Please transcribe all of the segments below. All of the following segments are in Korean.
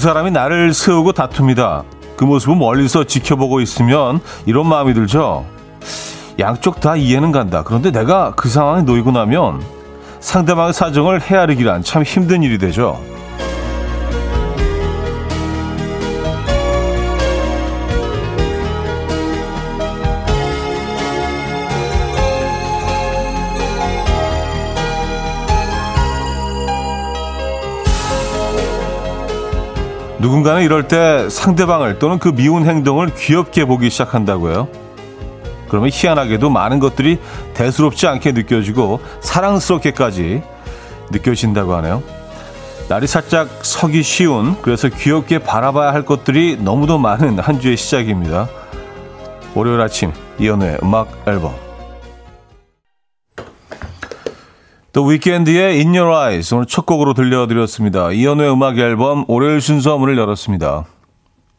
두 사람이 나를 세우고 다툽니다. 그 모습을 멀리서 지켜보고 있으면 이런 마음이 들죠. 양쪽 다 이해는 간다. 그런데 내가 그 상황에 놓이고 나면 상대방의 사정을 헤아리기란 참 힘든 일이 되죠. 누군가는 이럴 때 상대방을 또는 그 미운 행동을 귀엽게 보기 시작한다고요. 그러면 희한하게도 많은 것들이 대수롭지 않게 느껴지고 사랑스럽게까지 느껴진다고 하네요. 날이 살짝 서기 쉬운 그래서 귀엽게 바라봐야 할 것들이 너무도 많은 한 주의 시작입니다. 월요일 아침 이연우의 음악 앨범 또 위켄드의 In Your Eyes 오늘 첫 곡으로 들려드렸습니다. 이연우의 음악 앨범 월요일 순서 문을 열었습니다.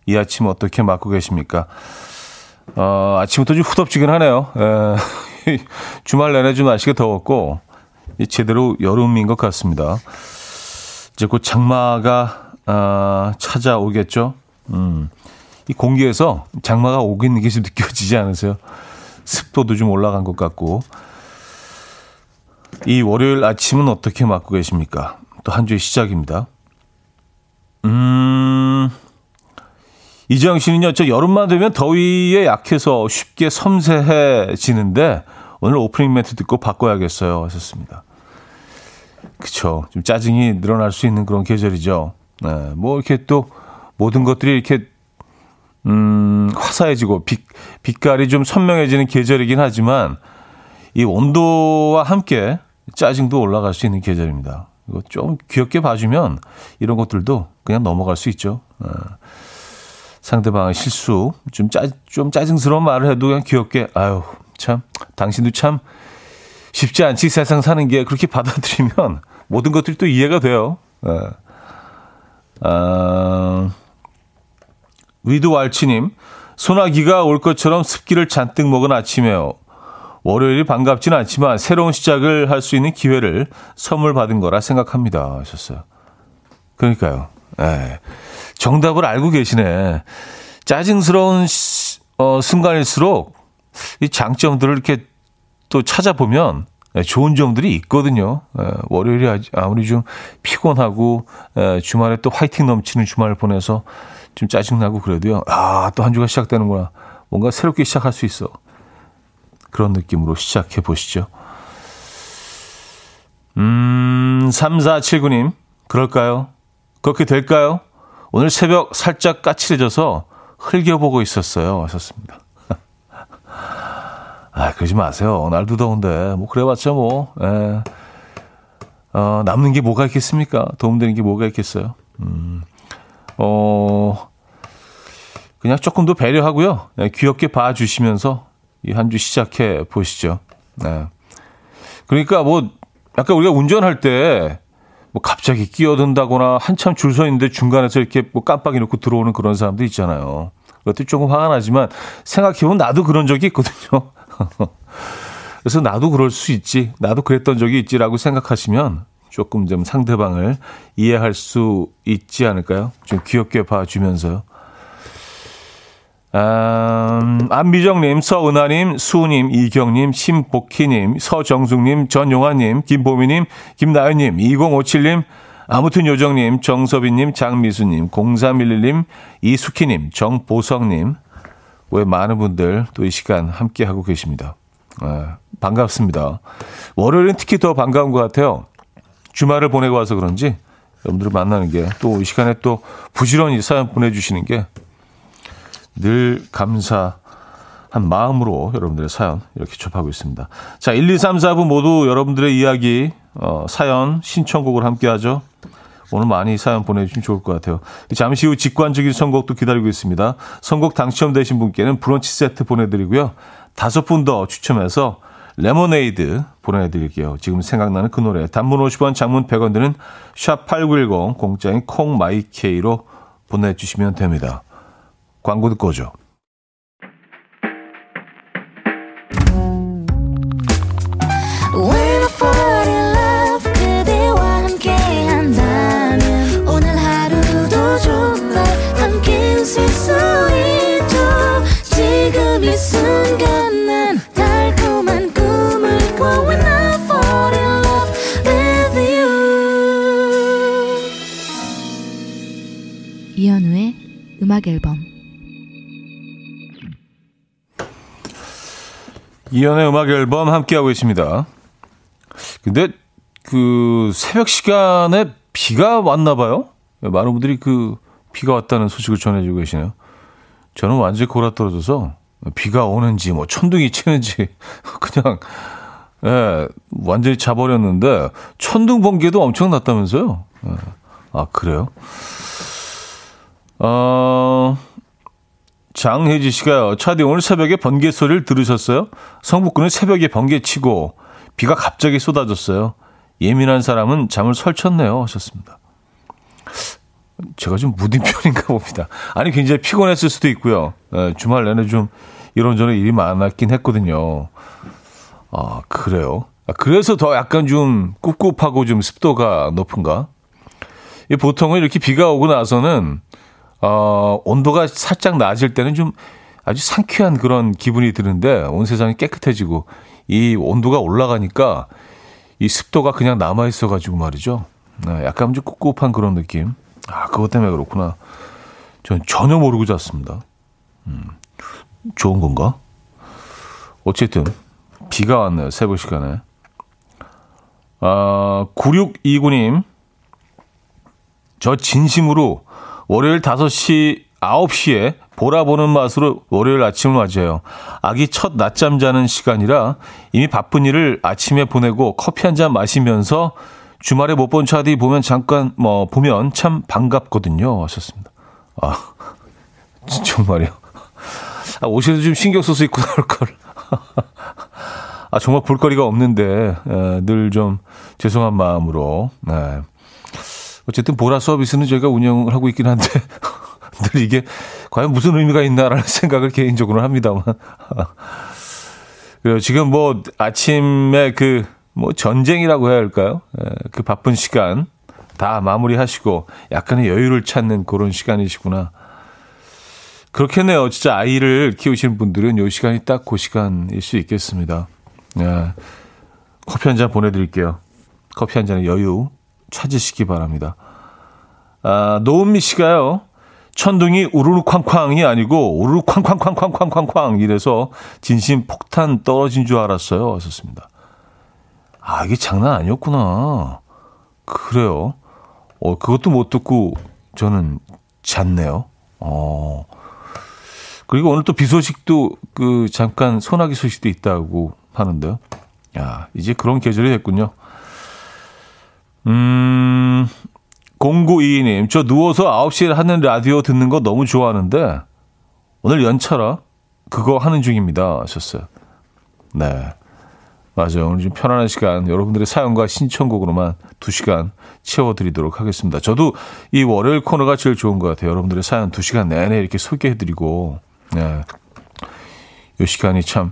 이 아침 어떻게 맞고 계십니까? 어, 아침부터 좀 후덥지근하네요. 에, 주말 내내 좀 날씨가 더웠고 제대로 여름인 것 같습니다. 이제 곧 장마가 어, 찾아오겠죠. 음, 이 공기에서 장마가 오고 있는 게 좀 느껴지지 않으세요? 습도도 좀 올라간 것 같고 이 월요일 아침은 어떻게 맞고 계십니까? 또 한 주의 시작입니다. 음, 이지영 씨는요, 저 여름만 되면 더위에 약해서 쉽게 섬세해지는데 오늘 오프닝 멘트 듣고 바꿔야겠어요. 하셨습니다. 그쵸. 좀 짜증이 늘어날 수 있는 그런 계절이죠. 네, 뭐 이렇게 또 모든 것들이 이렇게 음, 화사해지고 빛, 빛깔이 좀 선명해지는 계절이긴 하지만 이 온도와 함께 짜증도 올라갈 수 있는 계절입니다. 이거 좀 귀엽게 봐주면 이런 것들도 그냥 넘어갈 수 있죠. 어. 상대방의 실수, 좀 짜, 좀 짜증스러운 말을 해도 그냥 귀엽게, 아유, 참, 당신도 참 쉽지 않지 세상 사는 게 그렇게 받아들이면 모든 것들이 또 이해가 돼요. 어. 아, 위드 왈치님, 소나기가 올 것처럼 습기를 잔뜩 먹은 아침에요. 월요일이 반갑지는 않지만 새로운 시작을 할 수 있는 기회를 선물 받은 거라 생각합니다. 하셨어요. 그러니까요. 예. 정답을 알고 계시네. 짜증스러운 시, 어, 순간일수록 이 장점들을 이렇게 또 찾아보면 예, 좋은 점들이 있거든요. 예, 월요일이 아무리 좀 피곤하고 예, 주말에 또 화이팅 넘치는 주말을 보내서 좀 짜증나고 그래도요. 아, 또 한 주가 시작되는구나. 뭔가 새롭게 시작할 수 있어. 그런 느낌으로 시작해 보시죠. 음, 3479님, 그럴까요? 그렇게 될까요? 오늘 새벽 살짝 까칠해져서 흘겨보고 있었어요. 하셨습니다. 아, 그러지 마세요. 날도 더운데. 뭐, 그래봤자 뭐, 에, 어, 남는 게 뭐가 있겠습니까? 도움되는 게 뭐가 있겠어요? 음, 어, 그냥 조금 더 배려하고요. 네, 귀엽게 봐주시면서 이 한 주 시작해 보시죠. 네. 그러니까 뭐 약간 우리가 운전할 때 뭐 갑자기 끼어든다거나 한참 줄 서 있는데 중간에서 이렇게 뭐 깜빡이 놓고 들어오는 그런 사람도 있잖아요. 그것도 조금 화가 나지만 생각해보면 나도 그런 적이 있거든요. 그래서 나도 그럴 수 있지. 나도 그랬던 적이 있지라고 생각하시면 조금 좀 상대방을 이해할 수 있지 않을까요? 좀 귀엽게 봐주면서요. 음, 안미정님, 서은하님, 수우님, 이경님, 심복희님, 서정숙님, 전용환님, 김보미님, 김나연님, 2057님, 아무튼 요정님, 정서빈님, 장미수님, 0311님, 이숙희님, 정보성님, 왜 많은 분들 또 이 시간 함께 하고 계십니다. 아, 반갑습니다. 월요일은 특히 더 반가운 것 같아요. 주말을 보내고 와서 그런지 여러분들을 만나는 게 또 이 시간에 또 부지런히 사연 보내주시는 게 늘 감사 한 마음으로 여러분들의 사연 이렇게 접하고 있습니다. 자, 1, 2, 3, 4부 모두 여러분들의 이야기, 어, 사연, 신청곡을 함께 하죠. 오늘 많이 사연 보내주시면 좋을 것 같아요. 잠시 후 직관적인 선곡도 기다리고 있습니다. 선곡 당첨되신 분께는 브런치 세트 보내드리고요. 다섯 분 더 추첨해서 레모네이드 보내드릴게요. 지금 생각나는 그 노래. 단문 50원, 장문 100원 드는 샵8910 공짜인 콩마이케이로 보내주시면 됩니다. 광고 듣고 오죠. 이연의 음악 앨범 함께하고 계십니다. 근데 그 새벽 시간에 비가 왔나 봐요. 많은 분들이 그 비가 왔다는 소식을 전해주고 계시네요. 저는 완전히 골아 떨어져서 비가 오는지 뭐 천둥이 치는지 그냥 예, 완전히 자버렸는데 천둥 번개도 엄청 났다면서요. 예. 아 그래요? 어, 장혜지 씨가요. 차디 오늘 새벽에 번개 소리를 들으셨어요? 성북구는 새벽에 번개 치고 비가 갑자기 쏟아졌어요. 예민한 사람은 잠을 설쳤네요. 하셨습니다. 제가 좀 무딘 편인가 봅니다. 아니, 굉장히 피곤했을 수도 있고요. 예, 주말 내내 좀 이런저런 일이 많았긴 했거든요. 아, 그래요? 아, 그래서 더 약간 좀 꿉꿉하고 좀 습도가 높은가? 보통은 이렇게 비가 오고 나서는, 어, 온도가 살짝 낮을 때는 좀 아주 상쾌한 그런 기분이 드는데 온 세상이 깨끗해지고 이 온도가 올라가니까 이 습도가 그냥 남아 있어가지고 말이죠. 네, 약간 좀 꿉꿉한 그런 느낌. 아, 그것 때문에 그렇구나. 전 전혀 모르고 잤습니다. 음, 좋은 건가? 어쨌든, 비가 왔네요. 새벽 시간에. 아, 9629님. 저 진심으로 월요일 5시, 9시에 보라 보는 맛으로 월요일 아침을 맞이해요. 아기 첫 낮잠 자는 시간이라 이미 바쁜 일을 아침에 보내고 커피 한 잔 마시면서 주말에 못 본 차디 보면 잠깐 뭐 보면 참 반갑거든요. 하셨습니다. 아 정말요. 아, 옷에도 좀 신경 써서 입고 나올 걸. 아 정말 볼거리가 없는데 늘좀 죄송한 마음으로. 네. 어쨌든 보라 서비스는 저희가 운영을 하고 있긴 한데 늘 이게 과연 무슨 의미가 있나라는 생각을 개인적으로 합니다만. 지금 뭐 아침에 그 뭐 전쟁이라고 해야 할까요? 예, 그 바쁜 시간 다 마무리하시고 약간의 여유를 찾는 그런 시간이시구나. 그렇겠네요. 진짜 아이를 키우시는 분들은 요 시간이 딱 그 시간일 수 있겠습니다. 예. 커피 한 잔 보내드릴게요. 커피 한 잔의 여유 찾으시기 바랍니다. 아, 노은미 씨가요. 천둥이 우르르 쾅쾅이 아니고 우르르 쾅쾅쾅쾅쾅쾅쾅 이래서 진심 폭탄 떨어진 줄 알았어요. 하셨습니다. 아, 이게 장난 아니었구나. 그래요. 어, 그것도 못 듣고 저는 잤네요. 어. 그리고 오늘 또 비 소식도 그 잠깐 소나기 소식도 있다고 하는데요. 야, 이제 그런 계절이 됐군요. 음, 0922님, 저 누워서 9시에 하는 라디오 듣는 거 너무 좋아하는데, 오늘 연차라 그거 하는 중입니다. 하셨어요. 네. 맞아요. 오늘 좀 편안한 시간, 여러분들의 사연과 신청곡으로만 2시간 채워드리도록 하겠습니다. 저도 이 월요일 코너가 제일 좋은 것 같아요. 여러분들의 사연 2시간 내내 이렇게 소개해드리고, 네. 이 시간이 참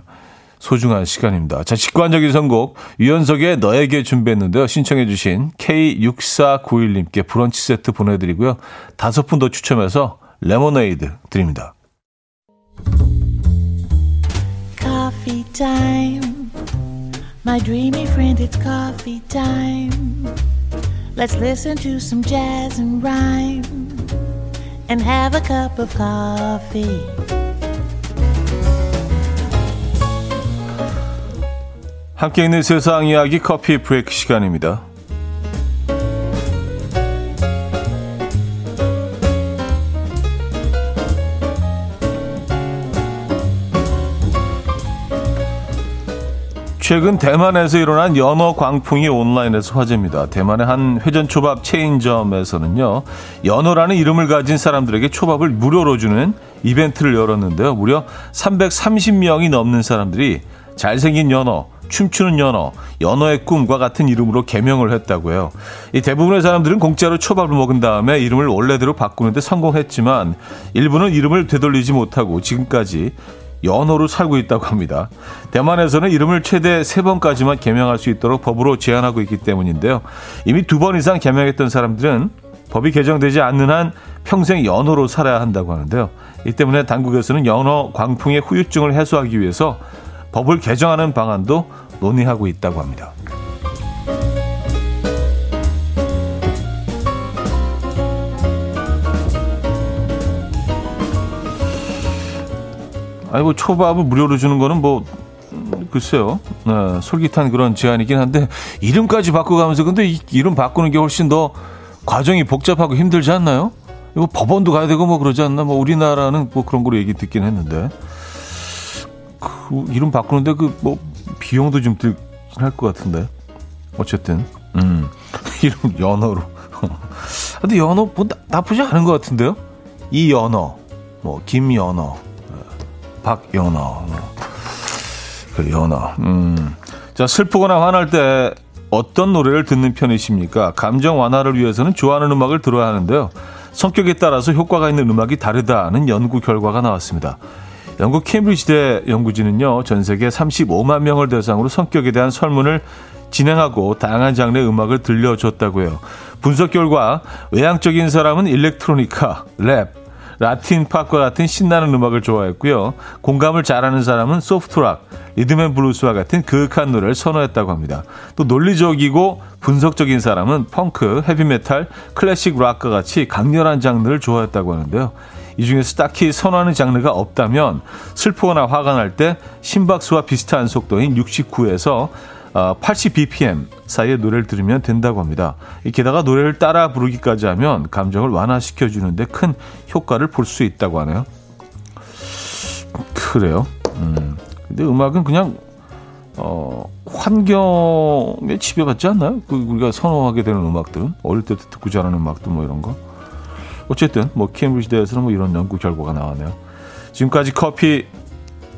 소중한 시간입니다. 자, 직관적인 선곡 유연석의 너에게 준비했는데요. 신청해 주신 K6491님께 브런치 세트 보내드리고요. 다섯 분 더 추첨해서 레모네이드 드립니다. Coffee time. My dreamy friend, it's coffee time. Let's listen to some jazz and rhyme and have a cup of coffee. 함께 있는 세상 이야기 커피 브레이크 시간입니다. 최근 대만에서 일어난 연어 광풍이 온라인에서 화제입니다. 대만의 한 회전 초밥 체인점에서는요, 연어라는 이름을 가진 사람들에게 초밥을 무료로 주는 이벤트를 열었는데요. 무려 330명이 넘는 사람들이 잘생긴 연어, 춤추는 연어, 연어의 꿈과 같은 이름으로 개명을 했다고 해요. 이 대부분의 사람들은 공짜로 초밥을 먹은 다음에 이름을 원래대로 바꾸는데 성공했지만 일부는 이름을 되돌리지 못하고 지금까지 연어로 살고 있다고 합니다. 대만에서는 이름을 최대 3번까지만 개명할 수 있도록 법으로 제한하고 있기 때문인데요. 이미 두 번 이상 개명했던 사람들은 법이 개정되지 않는 한 평생 연어로 살아야 한다고 하는데요. 이 때문에 당국에서는 연어 광풍의 후유증을 해소하기 위해서 법을 개정하는 방안도 논의하고 있다고 합니다. 아니 뭐 초밥을 무료로 주는 거는 뭐 글쎄요 네, 솔깃한 그런 제안이긴 한데 이름까지 바꿔가면서 근데 이, 이름 바꾸는 게 훨씬 더 과정이 복잡하고 힘들지 않나요? 이거 법원도 가야 되고 뭐 그러지 않나? 뭐 우리나라는 뭐 그런 거로 얘기 듣긴 했는데. 그 이름 바꾸는데 그 뭐 비용도 좀 들긴 할 것 같은데 어쨌든 음 이름 연어로 근데 연어 뭐 나, 쁘지 않은 것 같은데요? 이 연어 뭐 김연어 박연어 뭐. 그 연어 음자 슬프거나 화날 때 어떤 노래를 듣는 편이십니까? 감정 완화를 위해서는 좋아하는 음악을 들어야 하는데요. 성격에 따라서 효과가 있는 음악이 다르다는 연구 결과가 나왔습니다. 영국 케임브리지대 연구진은요, 전 세계 35만 명을 대상으로 성격에 대한 설문을 진행하고 다양한 장르의 음악을 들려줬다고 해요. 분석 결과 외향적인 사람은 일렉트로니카, 랩, 라틴 팝과 같은 신나는 음악을 좋아했고요. 공감을 잘하는 사람은 소프트락, 리듬앤 블루스와 같은 그윽한 노래를 선호했다고 합니다. 또 논리적이고 분석적인 사람은 펑크, 헤비메탈, 클래식 락과 같이 강렬한 장르를 좋아했다고 하는데요. 이 중에서 딱히 선호하는 장르가 없다면 슬프거나 화가 날 때 심박수와 비슷한 속도인 69에서 80 bpm 사이의 노래를 들으면 된다고 합니다. 게다가 노래를 따라 부르기까지 하면 감정을 완화시켜 주는데 큰 효과를 볼 수 있다고 하네요. 그래요. 음. 근데 음악은 그냥 어, 환경에 지배받지 않나요? 그 우리가 선호하게 되는 음악들은 어릴 때도 듣고 자라는 음악들 뭐 이런 거. 어쨌든 뭐 케임브리지 대에서는 뭐 이런 연구 결과가 나왔네요. 지금까지 커피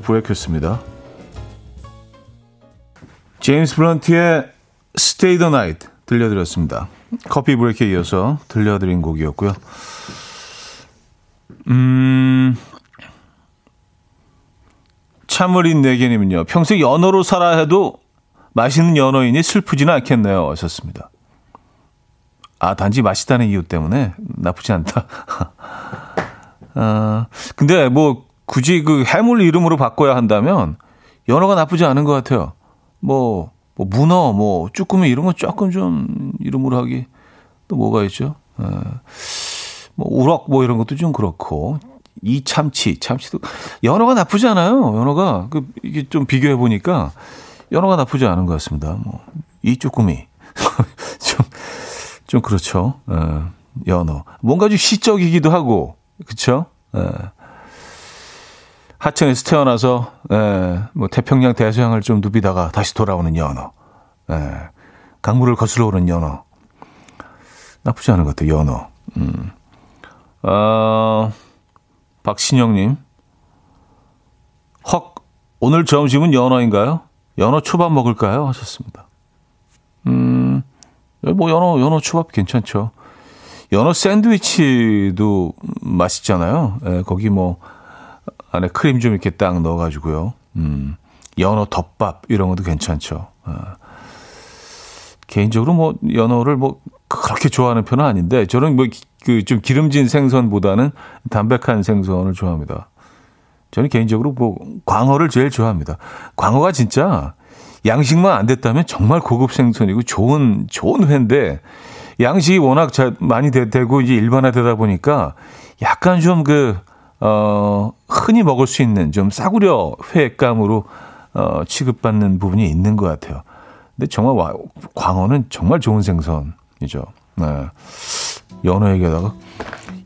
브레이크였습니다. 제임스 블런트의 Stay the Night 들려드렸습니다. 커피 브레이크에 이어서 들려드린 곡이었고요. 음, 참을인 내게님은요. 평생 연어로 살아 해도 맛있는 연어이니 슬프지는 않겠네요. 하셨습니다. 아, 단지 맛있다는 이유 때문에 나쁘지 않다. 아, 근데 뭐 굳이 그 해물 이름으로 바꿔야 한다면 연어가 나쁘지 않은 것 같아요. 뭐, 뭐 문어, 뭐 쭈꾸미 이런 거 조금 좀 이름으로 하기 또 뭐가 있죠? 에, 뭐 우럭 뭐 이런 것도 좀 그렇고 이 참치, 참치도 연어가 나쁘지 않아요. 연어가 그 이게 좀 비교해 보니까 연어가 나쁘지 않은 것 같습니다. 뭐 이 쭈꾸미 좀 좀 그렇죠. 에, 연어 뭔가 좀 시적이기도 하고 그렇죠. 에. 하천에서 태어나서 에, 뭐 태평양 대서양을 좀 누비다가 다시 돌아오는 연어. 에, 강물을 거슬러 오는 연어. 나쁘지 않은 것 같아요, 연어. 음. 어, 박신영님. 헉, 오늘 점심은 연어인가요? 연어 초밥 먹을까요? 하셨습니다. 음, 뭐 연어, 연어 초밥 괜찮죠. 연어 샌드위치도 맛있잖아요. 에, 거기 뭐, 안에 크림 좀 이렇게 딱 넣어가지고요. 음, 연어 덮밥 이런 것도 괜찮죠. 아. 개인적으로 뭐 연어를 뭐 그렇게 좋아하는 편은 아닌데 저는 뭐 그 좀 기름진 생선보다는 담백한 생선을 좋아합니다. 저는 개인적으로 뭐 광어를 제일 좋아합니다. 광어가 진짜 양식만 안 됐다면 정말 고급 생선이고 좋은 좋은 회인데 양식이 워낙 잘 많이 되, 고 이제 일반화되다 보니까 약간 좀그 어, 흔히 먹을 수 있는 좀 싸구려 회감으로 어, 취급받는 부분이 있는 것 같아요. 근데 정말 와, 광어는 정말 좋은 생선이죠. 네. 연어에게다가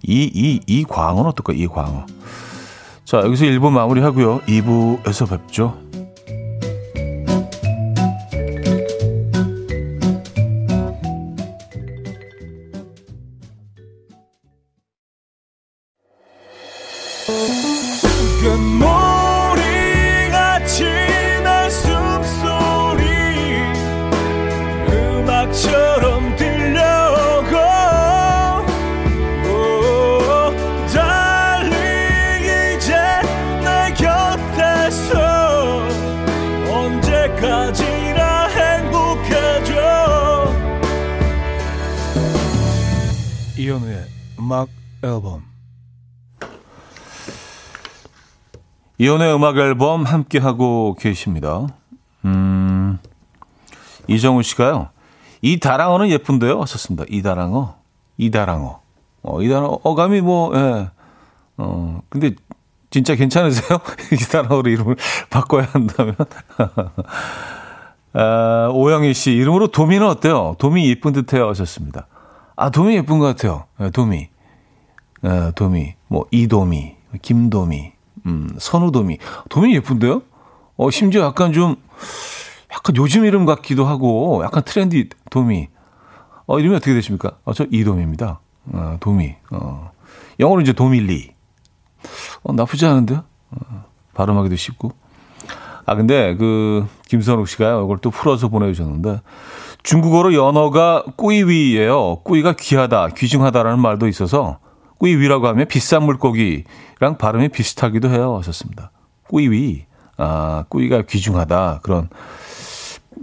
이, 이, 이 광어는 어떨까? 이 광어. 자, 여기서 1부 마무리 하고요. 2부에서 뵙죠. 이혼의 음악 앨범 함께 하고 계십니다. 음, 이정우 씨가요. 이 다랑어는 예쁜데요. 하셨습니다. 이 다랑어. 이 다랑어. 어, 이 다랑어. 어감이 뭐, 예. 어, 근데 진짜 괜찮으세요? 이 단어로 이름을 바꿔야 한다면. 아, 오영희 씨, 이름으로 도미는 어때요? 도미 예쁜 듯해요. 하셨습니다. 아, 도미 예쁜 것 같아요. 네, 도미. 아, 도미. 뭐, 이도미, 김도미, 음, 선우 도미. 도미 예쁜데요? 어, 심지어 약간 좀, 약간 요즘 이름 같기도 하고, 약간 트렌디 도미. 어, 이름이 어떻게 되십니까? 어, 저 이도미입니다. 어, 도미. 어. 영어로 이제 도밀리. 어, 나쁘지 않은데요? 어, 발음하기도 쉽고. 아, 근데 그, 김선욱 씨가 이걸 또 풀어서 보내주셨는데, 중국어로 연어가 꾸이위예요. 꾸이가 귀하다, 귀중하다라는 말도 있어서, 꾸이위라고 하면 비싼 물고기랑 발음이 비슷하기도 해요. 하셨습니다. 꾸이위. 아, 贵가 귀중하다. 그런,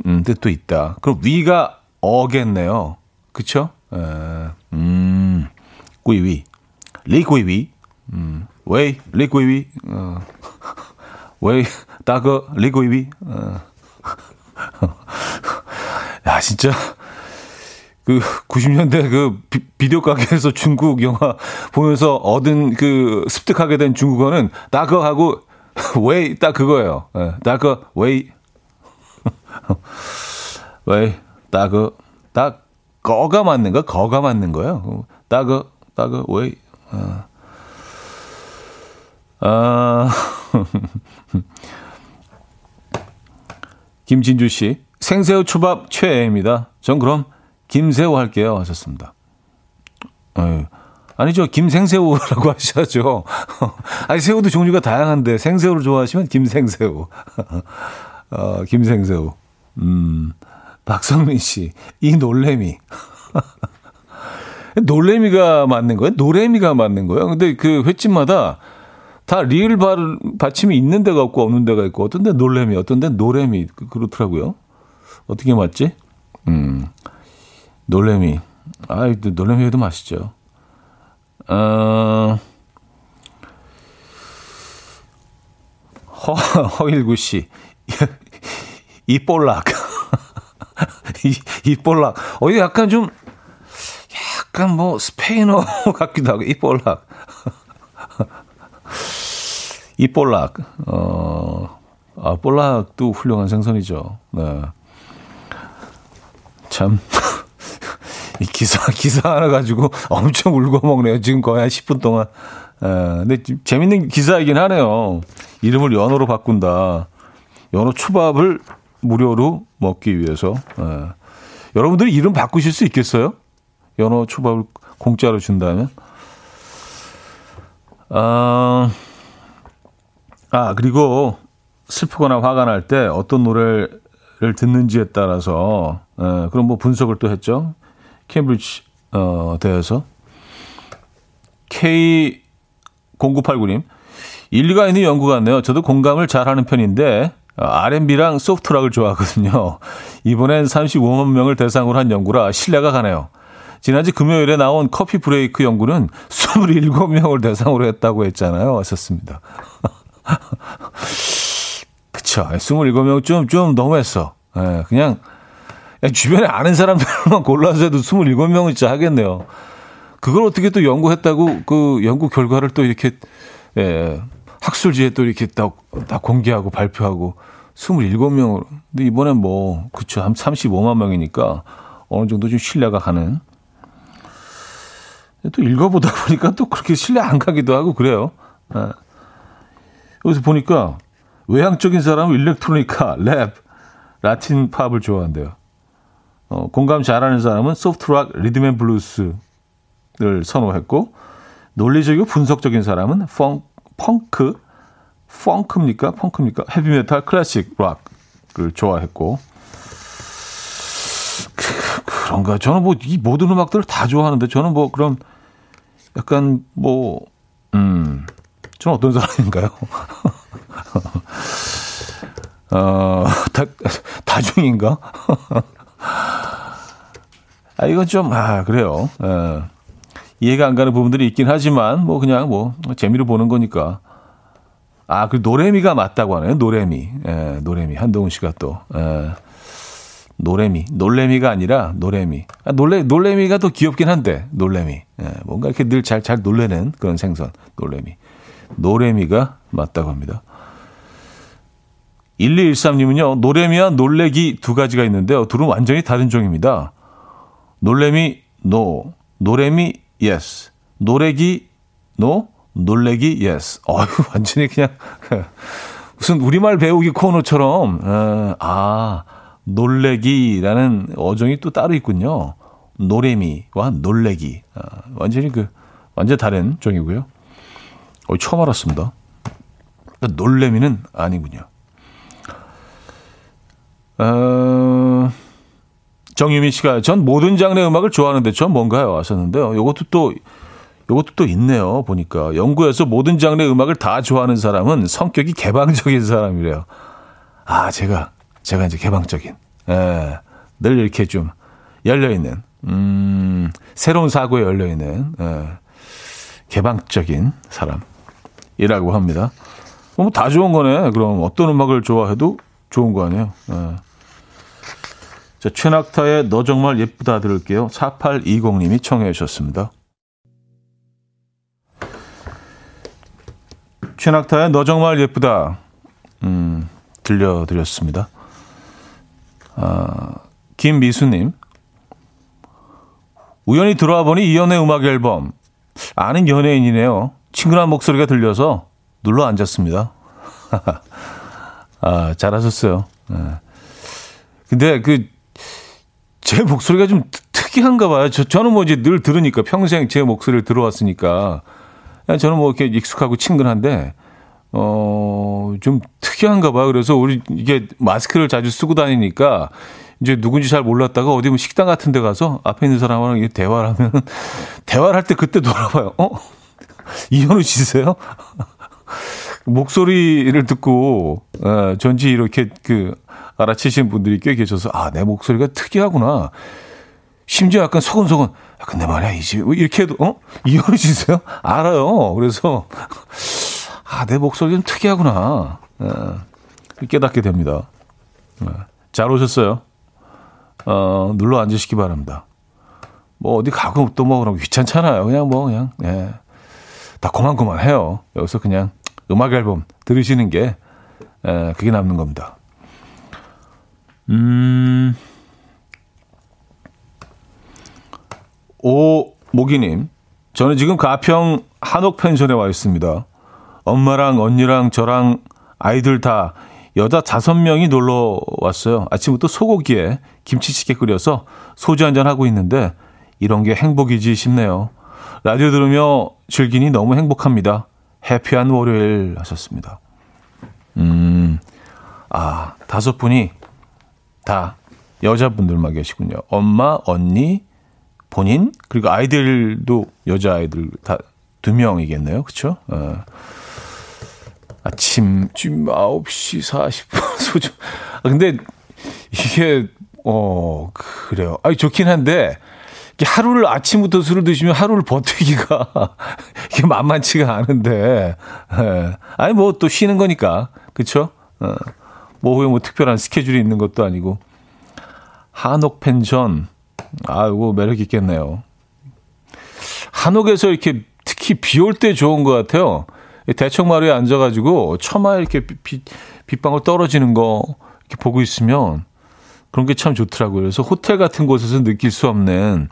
음, 뜻도 있다. 그럼 鱼가 어겠네요. 그쵸? 에, 음, 꾸이위. 리꾸이위. 음, 喂, 리꾸이위. 어, 喂, 大哥, 리꾸이위. 어. 야, 진짜. 그 90년대 그 비, 디오 가게에서 중국 영화 보면서 얻은 그 습득하게 된 중국어는 大哥 하고 喂 딱 그거예요. 예, 大哥 喂 喂 大哥 大哥가 맞는 거 거가 맞는 거예요. 大哥 大哥 喂 아, 아. 김진주 씨 생새우 초밥 최애입니다. 전 그럼 김새우 할게요. 하셨습니다. 어휴. 아니죠. 김생새우라고 하셔야죠. 아니, 새우도 종류가 다양한데, 생새우를 좋아하시면 김생새우. 어, 김생새우. 음, 박성민 씨, 이 놀래미. 놀래미가 맞는 거예요? 노래미가 맞는 거예요? 근데 그 횟집마다 다 리을 받침이 있는 데가 없고 없는 데가 있고, 어떤 데 놀래미, 어떤 데 노래미, 그, 그렇더라고요. 어떻게 맞지? 음, 놀래미. 아, 놀래미도 맛있죠. 어, 허, 허일구 씨. 이볼락. 이, 이볼락. 어, 이 약간 좀, 약간 뭐, 스페인어 같기도 하고, 이볼락. 이볼락. 어, 아, 볼락도 훌륭한 생선이죠. 네. 참. 이 기사, 기사 하나 가지고 엄청 울고 먹네요. 지금 거의 한 10분 동안. 에, 근데 재밌는 기사이긴 하네요. 이름을 연어로 바꾼다. 연어 초밥을 무료로 먹기 위해서. 에. 여러분들이 이름 바꾸실 수 있겠어요? 연어 초밥을 공짜로 준다면? 아, 아, 그리고 슬프거나 화가 날 때 어떤 노래를 듣는지에 따라서, 에, 그럼 뭐 분석을 또 했죠. 케임브리지 어, 대해서 K0989님 일리가 있는 연구 같네요. 저도 공감을 잘하는 편인데 어, R&B랑 소프트락을 좋아하거든요. 이번엔 35만 명을 대상으로 한 연구라 신뢰가 가네요. 지난주 금요일에 나온 커피 브레이크 연구는 27명을 대상으로 했다고 했잖아요. 왔었습니다. 그쵸. 27명 좀, 좀 너무했어. 예, 그냥 주변에 아는 사람들만 골라서 해도 27명은 진짜 하겠네요. 그걸 어떻게 또 연구했다고 그 연구 결과를 또 이렇게 예, 학술지에 또 이렇게 딱, 딱 공개하고 발표하고 27명으로. 근데 이번엔 뭐 그쵸 한 35만 명이니까 어느 정도 좀 신뢰가 가는. 또 읽어보다 보니까 또 그렇게 신뢰 안 가기도 하고 그래요. 예. 여기서 보니까 외향적인 사람은 일렉트로니카, 랩, 라틴 팝을 좋아한대요. 어, 공감 잘하는 사람은 soft rock, 리듬앤 블루스를 선호했고 논리적이고 분석적인 사람은 펑, 펑크, 펑크입니까? 펑크입니까? 헤비메탈, 클래식 락을 좋아했고 그, 그런가? 저는 뭐 이 모든 음악들을 다 좋아하는데 저는 뭐 그런 약간 뭐 음, 저는 어떤 사람인가요? 어, 다, 다중인가? 아, 이건 좀, 아, 그래요. 예. 이해가 안 가는 부분들이 있긴 하지만, 뭐, 그냥 뭐, 재미로 보는 거니까. 아, 그 노래미가 맞다고 하네요. 노래미. 예, 노래미. 한동훈 씨가 또. 예. 노래미. 놀래미가 아니라 노래미. 아, 놀래, 놀래미가 더 귀엽긴 한데, 놀래미. 예, 뭔가 이렇게 늘 잘, 잘 놀래는 그런 생선. 놀래미. 노래미가 맞다고 합니다. 1213님은요, 노래미와 놀래기 두 가지가 있는데요. 둘은 완전히 다른 종입니다. 놀래미, no. 노래미, yes. 노래기, no. 놀래기, yes. 어휴, 완전히 그냥, 무슨 우리말 배우기 코너처럼, 어, 아, 놀래기라는 어종이 또 따로 있군요. 노래미와 놀래기. 아, 완전히 그, 완전 다른 종이고요. 어, 처음 알았습니다. 놀래미는 아니군요. 어, 정유미 씨가 전 모든 장르 음악을 좋아하는데 전 뭔가요? 하셨는데요. 요것도 또 요것도 또 있네요. 보니까 연구에서 모든 장르 음악을 다 좋아하는 사람은 성격이 개방적인 사람이래요. 아, 제가 제가 이제 개방적인. 예. 늘 이렇게 좀 열려 있는 음, 새로운 사고에 열려 있는 예. 개방적인 사람이라고 합니다. 뭐다 좋은 거네. 그럼 어떤 음악을 좋아해도 좋은 거 아니에요. 예. 자, 최낙타의 너 정말 예쁘다 들을게요. 4820님이 청해 주셨습니다. 최낙타의 너 정말 예쁘다. 음, 들려드렸습니다. 아, 김미수님. 우연히 들어와 보니 이연의 음악 앨범. 아는 연예인이네요. 친근한 목소리가 들려서 눌러 앉았습니다. 아, 잘하셨어요. 네. 근데 그, 제 목소리가 좀 특이한가 봐요. 저, 저는 뭐 이제 늘 들으니까 평생 제 목소리를 들어왔으니까. 저는 뭐 이렇게 익숙하고 친근한데, 어, 좀 특이한가 봐요. 그래서 우리 이게 마스크를 자주 쓰고 다니니까 이제 누군지 잘 몰랐다가 어디 뭐 식당 같은 데 가서 앞에 있는 사람하고 대화를 하면 대화를 할 때 그때 돌아봐요. 어? 이현우 씨세요? 목소리를 듣고 어, 전지 이렇게 그 알아채신 분들이 꽤 계셔서 아 내 목소리가 특이하구나. 심지어 약간 소근소근. 아, 근데 말이야 이제 이렇게 해도 어 이현우 씨세요? 알아요. 그래서 아 내 목소리 좀 특이하구나. 예, 깨닫게 됩니다. 예, 잘 오셨어요. 어, 눌러 앉으시기 바랍니다. 뭐 어디 가고 또 뭐 그럼 귀찮잖아요. 그냥 뭐 그냥 예. 다 그만 그만 해요. 여기서 그냥 음악 앨범 들으시는 게 에, 그게 남는 겁니다. 음. 오 모기님, 저는 지금 가평 한옥 펜션에 와 있습니다. 엄마랑 언니랑 저랑 아이들 다 여자 다섯 명이 놀러 왔어요. 아침부터 소고기에 김치찌개 끓여서 소주 한잔 하고 있는데 이런 게 행복이지 싶네요. 라디오 들으며 즐기니 너무 행복합니다. 해피한 월요일 하셨습니다. 음, 아, 다섯 분이 다 여자분들만 계시군요. 엄마, 언니, 본인, 그리고 아이들도 여자 아이들 다 두 명이겠네요. 그쵸? 어. 아침, 지금 9시 40분 소주. 아, 근데 이게, 어, 그래요. 아니, 좋긴 한데, 하루를 아침부터 술을 드시면 하루를 버티기가 이게 만만치가 않은데 예. 아니 뭐 또 쉬는 거니까 그렇죠? 어. 뭐뭐 특별한 스케줄이 있는 것도 아니고 한옥 펜션 아 이거 매력 있겠네요. 한옥에서 이렇게 특히 비 올 때 좋은 것 같아요. 대청마루에 앉아가지고 처마에 이렇게 빛, 빛방울 떨어지는 거 이렇게 보고 있으면 그런 게 참 좋더라고요. 그래서 호텔 같은 곳에서 느낄 수 없는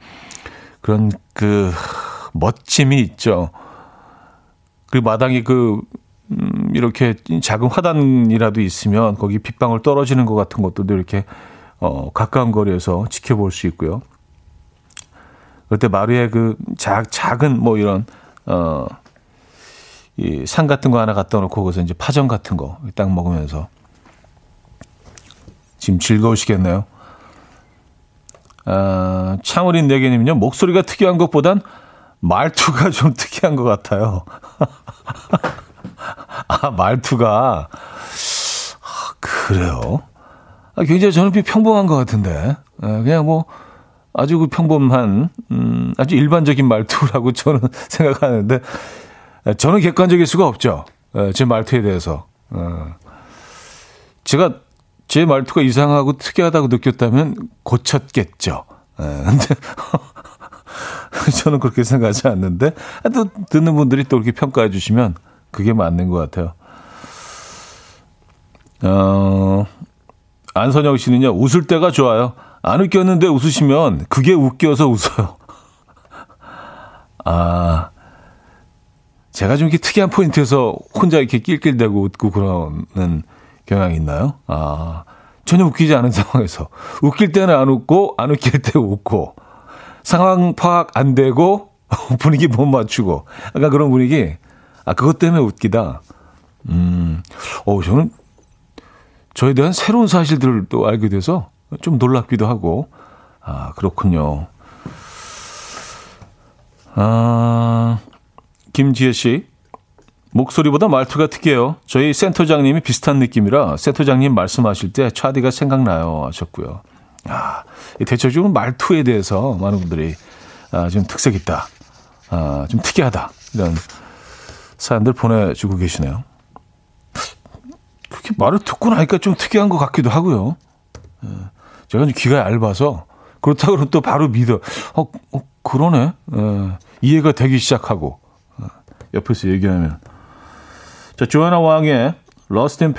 그런 그 멋짐이 있죠. 그 마당에 그, 음, 이렇게 작은 화단이라도 있으면 거기 빗방울 떨어지는 것 같은 것들도 이렇게 어, 가까운 거리에서 지켜볼 수 있고요. 그때 마루에 그 작, 작은 뭐 이런, 어, 이산 같은 거 하나 갖다 놓고 거기서 이제 파전 같은 거 딱 먹으면서 지금 즐거우시겠네요. 아, 창우린 네개님은요, 목소리가 특이한 것보단 말투가 좀 특이한 것 같아요. 아, 말투가. 아, 그래요? 아, 굉장히 저는 평범한 것 같은데. 아, 그냥 뭐, 아주 그 평범한, 음, 아주 일반적인 말투라고 저는 생각하는데, 저는 객관적일 수가 없죠. 제 말투에 대해서. 어. 제가 제 말투가 이상하고 특이하다고 느꼈다면 고쳤겠죠. 예, 근데 저는 그렇게 생각하지 않는데 또 듣는 분들이 또 이렇게 평가해 주시면 그게 맞는 것 같아요. 어, 안선영 씨는요, 웃을 때가 좋아요. 안 웃겼는데 웃으시면 그게 웃겨서 웃어요. 아, 제가 좀 이렇게 특이한 포인트에서 혼자 이렇게 낄낄대고 웃고 그러는 경향이 있나요? 아, 전혀 웃기지 않은 상황에서. 웃길 때는 안 웃고, 안 웃길 때 웃고, 상황 파악 안 되고, 분위기 못 맞추고. 약간 그런 분위기. 아, 그것 때문에 웃기다. 음, 어, 저는 저에 대한 새로운 사실들을 또 알게 돼서 좀 놀랍기도 하고, 아, 그렇군요. 아, 김지혜 씨. 목소리보다 말투가 특이해요. 저희 센터장님이 비슷한 느낌이라 센터장님 말씀하실 때 차디가 생각나요 하셨고요. 아, 대체적으로 말투에 대해서 많은 분들이 아, 좀 특색 있다. 아, 좀 특이하다. 이런 사연들 보내주고 계시네요. 그렇게 말을 듣고 나니까 좀 특이한 것 같기도 하고요. 예, 제가 좀 귀가 얇아서 그렇다고 그러면 또 바로 믿어. 어, 어 그러네. 예, 이해가 되기 시작하고 어, 옆에서 얘기하면 자 조아나 왕의 Lost in,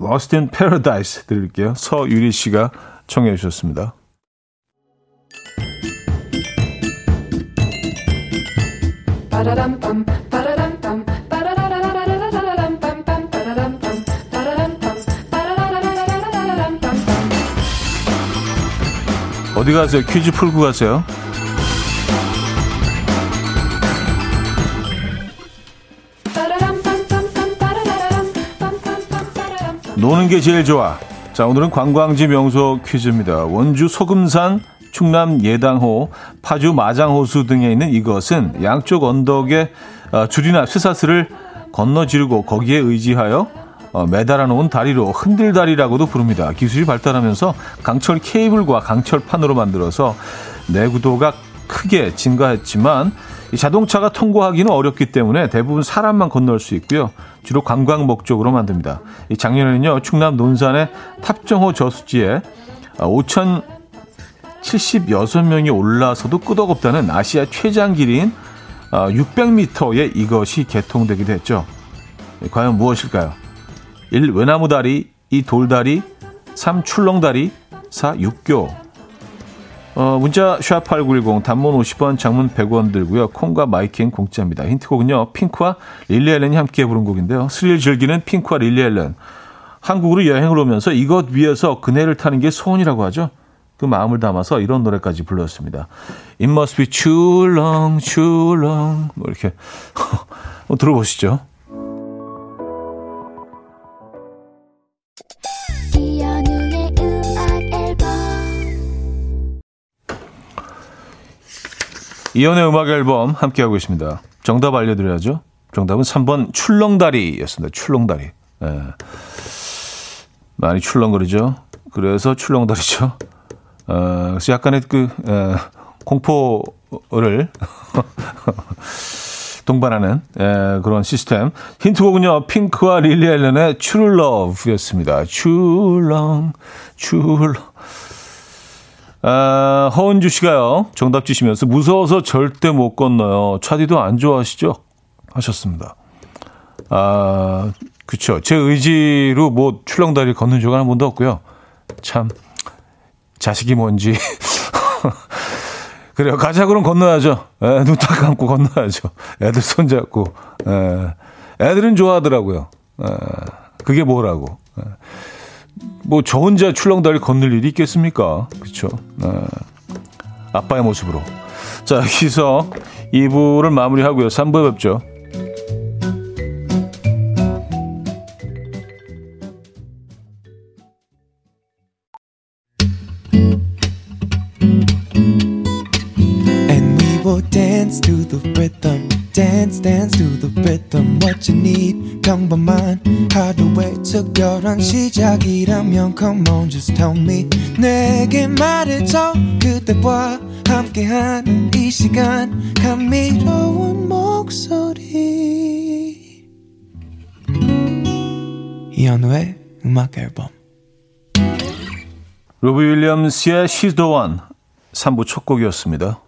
Lost in Paradise 드릴게요. 서유리 씨가 청해 주셨습니다. 어디 가세요? 퀴즈 풀고 가세요. 노는 게 제일 좋아. 자, 오늘은 관광지 명소 퀴즈입니다. 원주 소금산, 충남 예당호, 파주 마장호수 등에 있는 이것은 양쪽 언덕에 어, 줄이나 쇠사슬을 건너지르고 거기에 의지하여 어, 매달아 놓은 다리로 흔들다리라고도 부릅니다. 기술이 발달하면서 강철 케이블과 강철판으로 만들어서 내구도가 크게 증가했지만 자동차가 통과하기는 어렵기 때문에 대부분 사람만 건널 수 있고요. 주로 관광 목적으로 만듭니다. 작년에는요, 충남 논산의 탑정호 저수지에 5,076명이 올라서도 끄덕없다는 아시아 최장 길이인 600m의 이것이 개통되기도 했죠. 과연 무엇일까요? 1. 외나무다리 2. 돌다리 3. 출렁다리 4. 육교 어, 문자 샵8910 단문 50원 장문 100원 들고요. 콩과 마이킹 공짜입니다. 힌트곡은요. 핑크와 릴리 앨런이 함께 부른 곡인데요. 스릴 즐기는 핑크와 릴리 앨런. 한국으로 여행을 오면서 이것 위에서 그네를 타는 게 소원이라고 하죠. 그 마음을 담아서 이런 노래까지 불렀습니다. It must be too long, too long. 뭐 이렇게 들어보시죠. 이연의 음악 앨범 함께하고 있습니다. 정답 알려드려야죠. 정답은 3번 출렁다리였습니다. 출렁다리. 예. 많이 출렁거리죠. 그래서 출렁다리죠. 어, 그래서 약간의 그, 에, 공포를 동반하는 에, 그런 시스템. 힌트곡은요, 핑크와 릴리 앨런의 True Love였습니다. True. 아, 허은주 씨가요, 정답 주시면서 무서워서 절대 못 건너요. 차디도 안 좋아하시죠? 하셨습니다. 아, 그쵸. 제 의지로 뭐 출렁다리 걷는 적은 한 번도 없고요. 참, 자식이 뭔지. 그래요. 가자 그럼 건너야죠. 예, 눈딱 감고 건너야죠. 애들 손잡고. 예, 애들은 좋아하더라고요. 예, 그게 뭐라고. 예. 뭐 저 혼자 출렁다리 건널 일이 있겠습니까? 그렇죠. 네. 아빠의 모습으로. 자, 여기서 2부를 마무리하고요. 3부에 뵙죠. dance to the rhythm what you need 평범한 하루의 특별한 시작이라면 come on just tell me 내게 말해줘 그대와 함께한 이 시간 감미로운 목소리 이현우의 음악 앨범 로비 윌리엄스의 She's the One 3부 첫 곡이었습니다.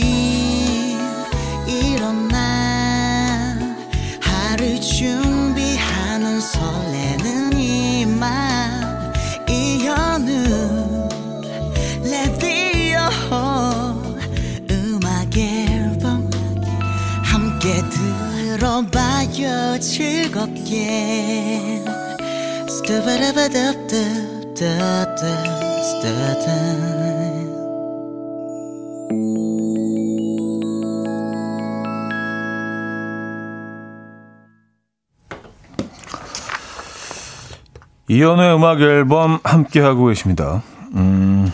들어봐요 즐겁게 이연의 음악 앨범 함께하고 계십니다. 음,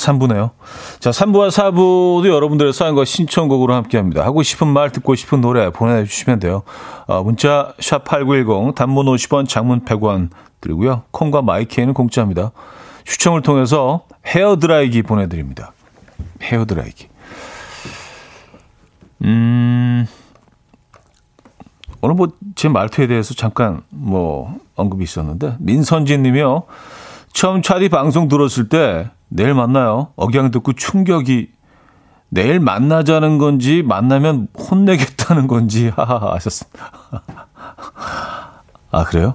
3부네요. 자, 3부와 4부도 여러분들의 사연과 신청곡으로 함께 합니다. 하고 싶은 말, 듣고 싶은 노래 보내주시면 돼요. 어, 문자, 샵8910, 단문 50원, 장문 100원 드리고요. 콩과 마이키에는 공짜입니다. 추첨을 통해서 헤어드라이기 보내드립니다. 헤어드라이기. 음, 오늘 뭐 제 말투에 대해서 잠깐 뭐 언급이 있었는데, 민선진 님이요. 처음 차디 방송 들었을 때 내일 만나요. 억양 듣고 충격이 내일 만나자는 건지 만나면 혼내겠다는 건지 하하하 하셨습니다. 아 그래요?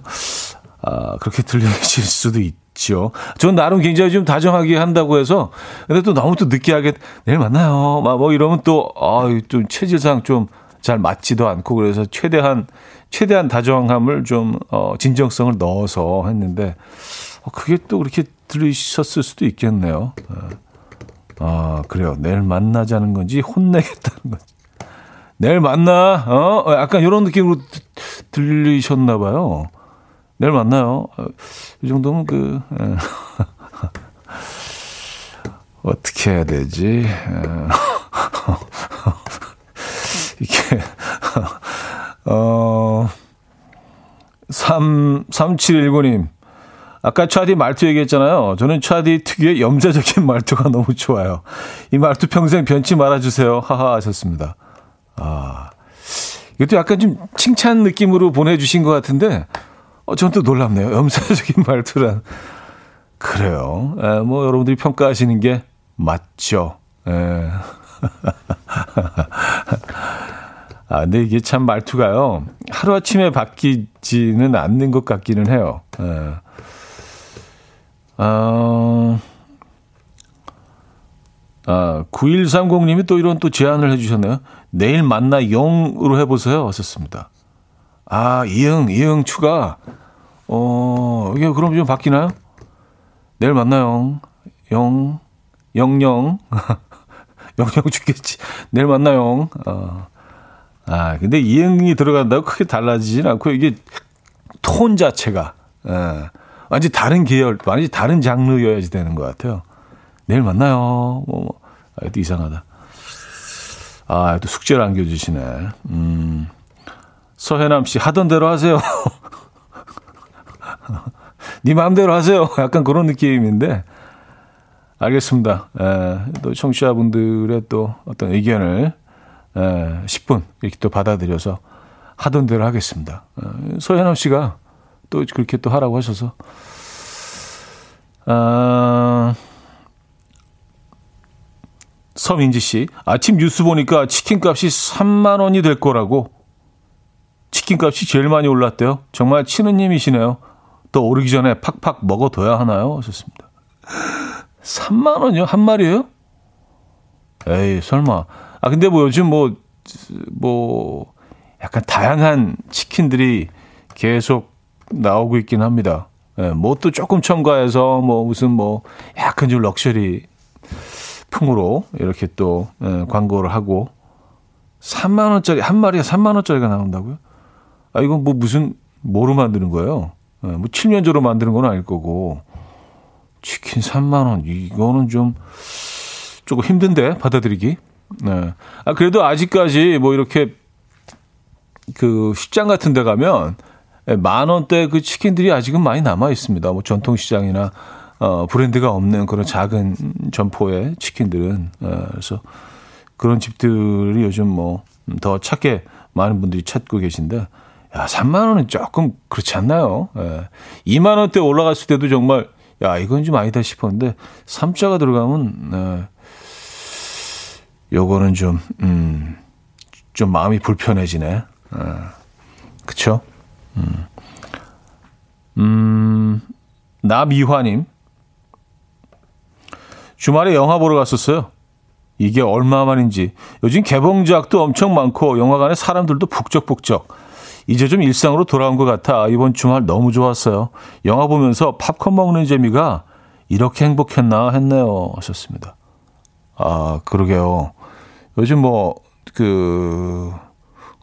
아 그렇게 들리실 수도 있죠. 전 나름 굉장히 좀 다정하게 한다고 해서 근데 또 너무 또 느끼하게 내일 만나요. 막 뭐 이러면 또아좀 체질상 좀 잘 맞지도 않고 그래서 최대한 최대한 다정함을 좀 어, 진정성을 넣어서 했는데 어, 그게 또 그렇게 들으셨을 수도 있겠네요. 어. 아, 그래요. 내일 만나자는 건지 혼내겠다는 건지. 내일 만나, 어? 어 약간 이런 느낌으로 들리셨나 봐요. 내일 만나요. 어, 이 정도면 그, 에. 어떻게 해야 되지? 이게, 어, 3, 3719님. 아까 차디 말투 얘기했잖아요. 저는 차디 특유의 염자적인 말투가 너무 좋아요. 이 말투 평생 변치 말아주세요. 하하 하셨습니다. 아, 이것도 약간 좀 칭찬 느낌으로 보내주신 것 같은데, 어, 전 또 놀랍네요. 염자적인 말투란. 그래요. 에, 뭐, 여러분들이 평가하시는 게 맞죠. 에. 아, 근데 이게 참 말투가요. 하루아침에 바뀌지는 않는 것 같기는 해요. 에. 어, 아, 9130님이 또 이런 또 제안을 해주셨네요. 내일 만나 영으로 해보세요. 하셨습니다. 아, 이응, 이응 추가. 어, 이게 그럼 좀 바뀌나요? 내일 만나요. 영, 영영. 영영 죽겠지. 내일 만나요. 어. 아, 근데 이응이 들어간다고 크게 달라지진 않고 이게 톤 자체가. 예. 완전 다른 계열, 완전 다른 장르여야지 되는 것 같아요. 내일 만나요. 뭐, 뭐. 아, 또 이상하다. 아, 또 숙제를 안겨주시네. 음. 서해남 씨, 하던 대로 하세요. 네 마음대로 하세요. 약간 그런 느낌인데. 알겠습니다. 에, 또 청취자분들의 또 어떤 의견을 에, 10분 이렇게 또 받아들여서 하던 대로 하겠습니다. 에, 서해남 씨가 또 그렇게 또 하라고 하셔서. 아, 서민지 씨, 아침 뉴스 보니까 치킨 값이 3만 원이 될 거라고. 치킨 값이 제일 많이 올랐대요. 정말 치느님이시네요. 또 오르기 전에 팍팍 먹어둬야 하나요? 하셨습니다. 3만 원이요? 한 마리예요? 에이, 설마. 아, 근데 뭐 요즘 뭐, 뭐, 약간 다양한 치킨들이 계속 나오고 있긴 합니다. 예, 뭐또 조금 첨가해서 뭐 무슨 뭐 약간 좀 럭셔리 풍으로 이렇게 또 예, 광고를 하고 3만 원짜리 한 마리에 3만 원짜리가 나온다고요? 아 이건 뭐 무슨 뭐로 만드는 거예요? 예, 뭐 칠면조로 만드는 건 아닐 거고 치킨 3만 원 이거는 좀 조금 힘든데 받아들이기. 네. 아 그래도 아직까지 뭐 이렇게 그 식장 같은 데 가면 만 원대 그 치킨들이 아직은 많이 남아 있습니다. 뭐 전통 시장이나 어 브랜드가 없는 그런 작은 점포의 치킨들은 어, 그래서 그런 집들이 요즘 뭐 더 찾게 많은 분들이 찾고 계신데 야 3만 원은 조금 그렇지 않나요? 예. 2만 원대 올라갔을 때도 정말 야 이건 좀 아니다 싶었는데 3자가 들어가면 예. 요거는 좀 음, 좀 마음이 불편해지네. 예. 그쵸? 음, 음 나미화님. 주말에 영화 보러 갔었어요. 이게 얼마만인지. 요즘 개봉작도 엄청 많고 영화관에 사람들도 북적북적. 이제 좀 일상으로 돌아온 것 같아 이번 주말 너무 좋았어요. 영화 보면서 팝콘 먹는 재미가 이렇게 행복했나 했네요. 하셨습니다. 아, 그러게요. 요즘 뭐, 그,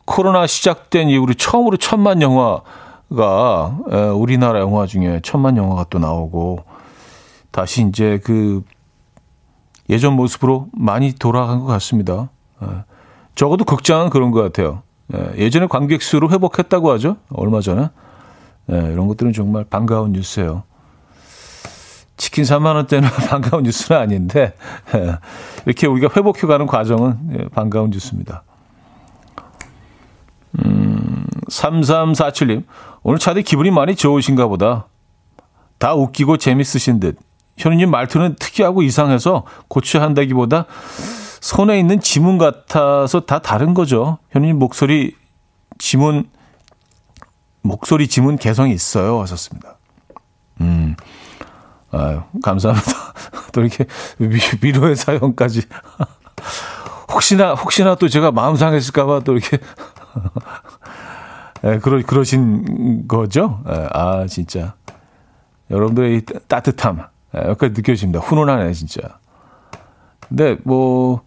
코로나 시작된 이후로 처음으로 천만 영화가 우리나라 영화 중에 천만 영화가 또 나오고 다시 이제 그 예전 모습으로 많이 돌아간 것 같습니다. 적어도 극장은 그런 것 같아요. 예전에 관객 수로 회복했다고 하죠. 얼마 전에. 이런 것들은 정말 반가운 뉴스예요. 치킨 3만 원대는 반가운 뉴스는 아닌데 이렇게 우리가 회복해가는 과정은 반가운 뉴스입니다. 음, 3347님, 오늘 차디 기분이 많이 좋으신가 보다. 다 웃기고 재밌으신 듯. 현우님 말투는 특이하고 이상해서 고쳐야 한다기보다 손에 있는 지문 같아서 다 다른 거죠. 현우님 목소리 지문, 목소리 지문 개성이 있어요. 하셨습니다. 음, 아유, 감사합니다. 또 이렇게 위 로의 사연까지. 혹시나, 혹시나 또 제가 마음 상했을까 봐 또 이렇게 예, 그러, 그러신 거죠? 예, 아, 진짜. 여러분들의 이 따뜻함, 예, 여기까지 느껴집니다. 훈훈하네, 진짜. 근데 뭐,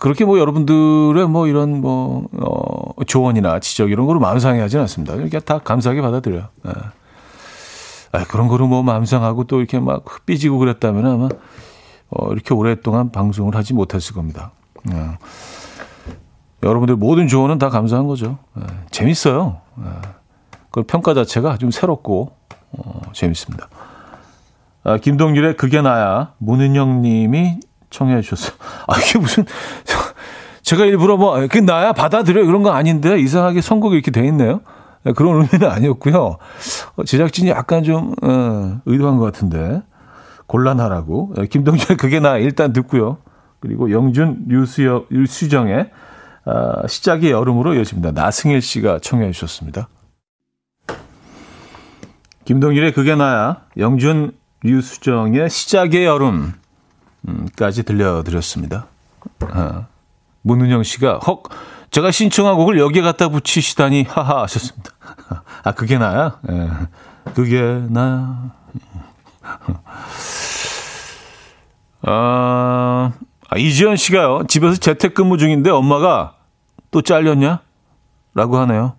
그렇게 뭐 여러분들의 뭐 이런 뭐, 어, 조언이나 지적 이런 거로 마음 상해하지는 않습니다. 이렇게 다 감사하게 받아들여요. 예. 아, 그런 거로 뭐 마음 상하고 또 이렇게 막 삐지고 그랬다면 아마, 어, 이렇게 오랫동안 방송을 하지 못했을 겁니다. 예. 여러분들 모든 조언은 다 감사한 거죠. 예, 재밌어요. 예, 그 평가 자체가 좀 새롭고 어, 재밌습니다. 아, 김동률의 그게 나야 문은영 님이 청해 주셨어요. 아, 이게 무슨 제가 일부러 뭐 그게 나야 받아들여 그런 거 아닌데 이상하게 선곡이 이렇게 돼 있네요. 예, 그런 의미는 아니었고요. 어, 제작진이 약간 좀 어, 의도한 것 같은데 곤란하라고. 예, 김동률의 그게 나 일단 듣고요. 그리고 영준 유수여, 유수정의 어, 시작의 여름으로 이어집니다. 나승일 씨가 청해 주셨습니다. 김동일의 그게 나야, 영준 류수정의 시작의 여름까지 들려드렸습니다. 어, 문은영 씨가 헉 제가 신청한 곡을 여기에 갖다 붙이시다니 하하 하셨습니다. 아 그게 나야? 예, 그게 나야. 아, 아, 이지연 씨가요, 집에서 재택근무 중인데 엄마가 또 잘렸냐? 라고 하네요.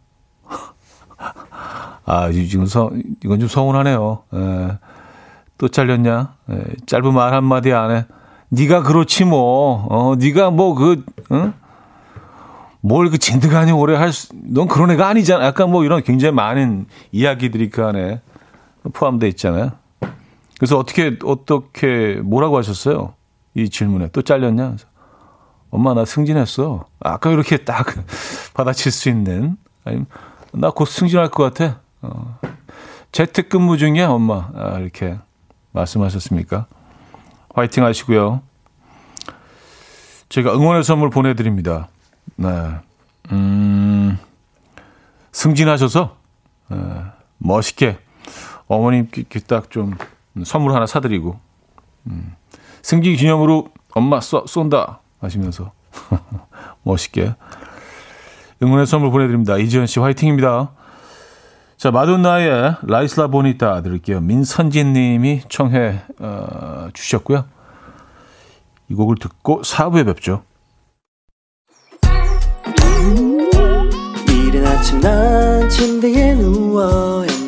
아, 지금 서, 이건 좀 서운하네요. 에, 예. 또 잘렸냐? 에, 예, 짧은 말 한마디 안에. 네가 그렇지 뭐. 어, 네가 뭐 그, 응? 뭘그 진드가니 오래 할 수, 넌 그런 애가 아니잖아. 약간 뭐 이런 굉장히 많은 이야기들이 그 안에 포함되어 있잖아요. 그래서 어떻게, 어떻게, 뭐라고 하셨어요? 이 질문에 또 잘렸냐? 엄마 나 승진했어. 아까 이렇게 딱 받아칠 수 있는 아니면 나 곧 승진할 것 같아. 어, 재택근무 중에 엄마 아, 이렇게 말씀하셨습니까? 화이팅 하시고요. 제가 응원의 선물 보내드립니다. 네. 음, 승진하셔서 네, 멋있게 어머님께 딱 좀 선물 하나 사드리고 음, 승진 기념으로 엄마 쏘, 쏜다 하시면서 멋있게 응원의 선물 보내드립니다. 이지현 씨 화이팅입니다. 자 마돈나의 라이슬라 보니타 들을게요. 민선진 님이 청해 어, 주셨고요. 이 곡을 듣고 4부에 뵙죠. 이른 아침 난 침대에 누워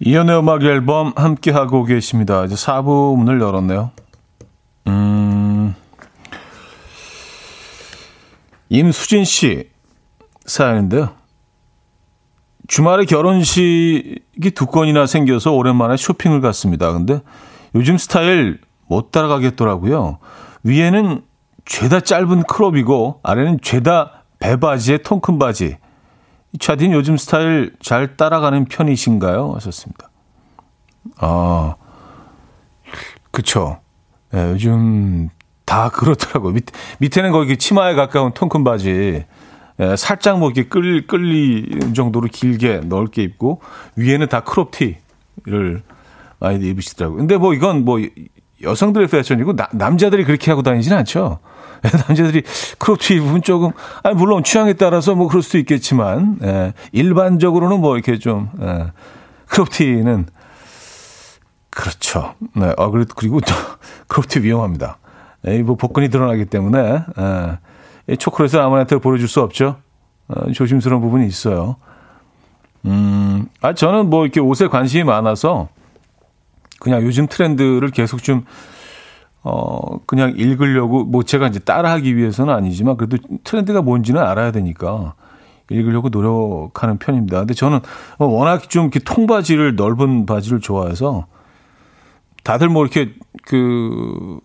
이현우의 음악 앨범 함께하고 계십니다. 이제 4부 문을 열었네요. 음, 임수진 씨 사연인데요. 주말에 결혼식이 두 건이나 생겨서 오랜만에 쇼핑을 갔습니다. 근데 요즘 스타일 못 따라가겠더라고요. 위에는 죄다 짧은 크롭이고 아래는 죄다 배바지에 통 큰 바지. 차딘 요즘 스타일 잘 따라가는 편이신가요? 하셨습니다. 아, 그쵸. 네, 요즘 다 그렇더라고요. 밑, 밑에는 거기 치마에 가까운 통큰 바지. 예, 살짝 뭐 이렇게 끌, 끌리는 정도로 길게 넓게 입고 위에는 다 크롭티를 많이 입으시더라고요. 근데 뭐 이건 뭐 여성들의 패션이고 나, 남자들이 그렇게 하고 다니지는 않죠. 남자들이 크롭티 입으면 조금, 아니, 물론 취향에 따라서 뭐 그럴 수도 있겠지만, 예, 일반적으로는 뭐 이렇게 좀, 예, 크롭티는, 그렇죠. 네, 아, 그리고, 그리고 또, 크롭티 위험합니다. 예, 뭐 복근이 드러나기 때문에, 예, 초콜릿을 아무한테 보여줄 수 없죠. 어, 조심스러운 부분이 있어요. 음, 아, 저는 뭐 이렇게 옷에 관심이 많아서, 그냥 요즘 트렌드를 계속 좀, 어, 그냥 읽으려고, 뭐 제가 이제 따라하기 위해서는 아니지만 그래도 트렌드가 뭔지는 알아야 되니까 읽으려고 노력하는 편입니다. 근데 저는 워낙 좀 이렇게 통바지를 넓은 바지를 좋아해서 다들 뭐 이렇게 그,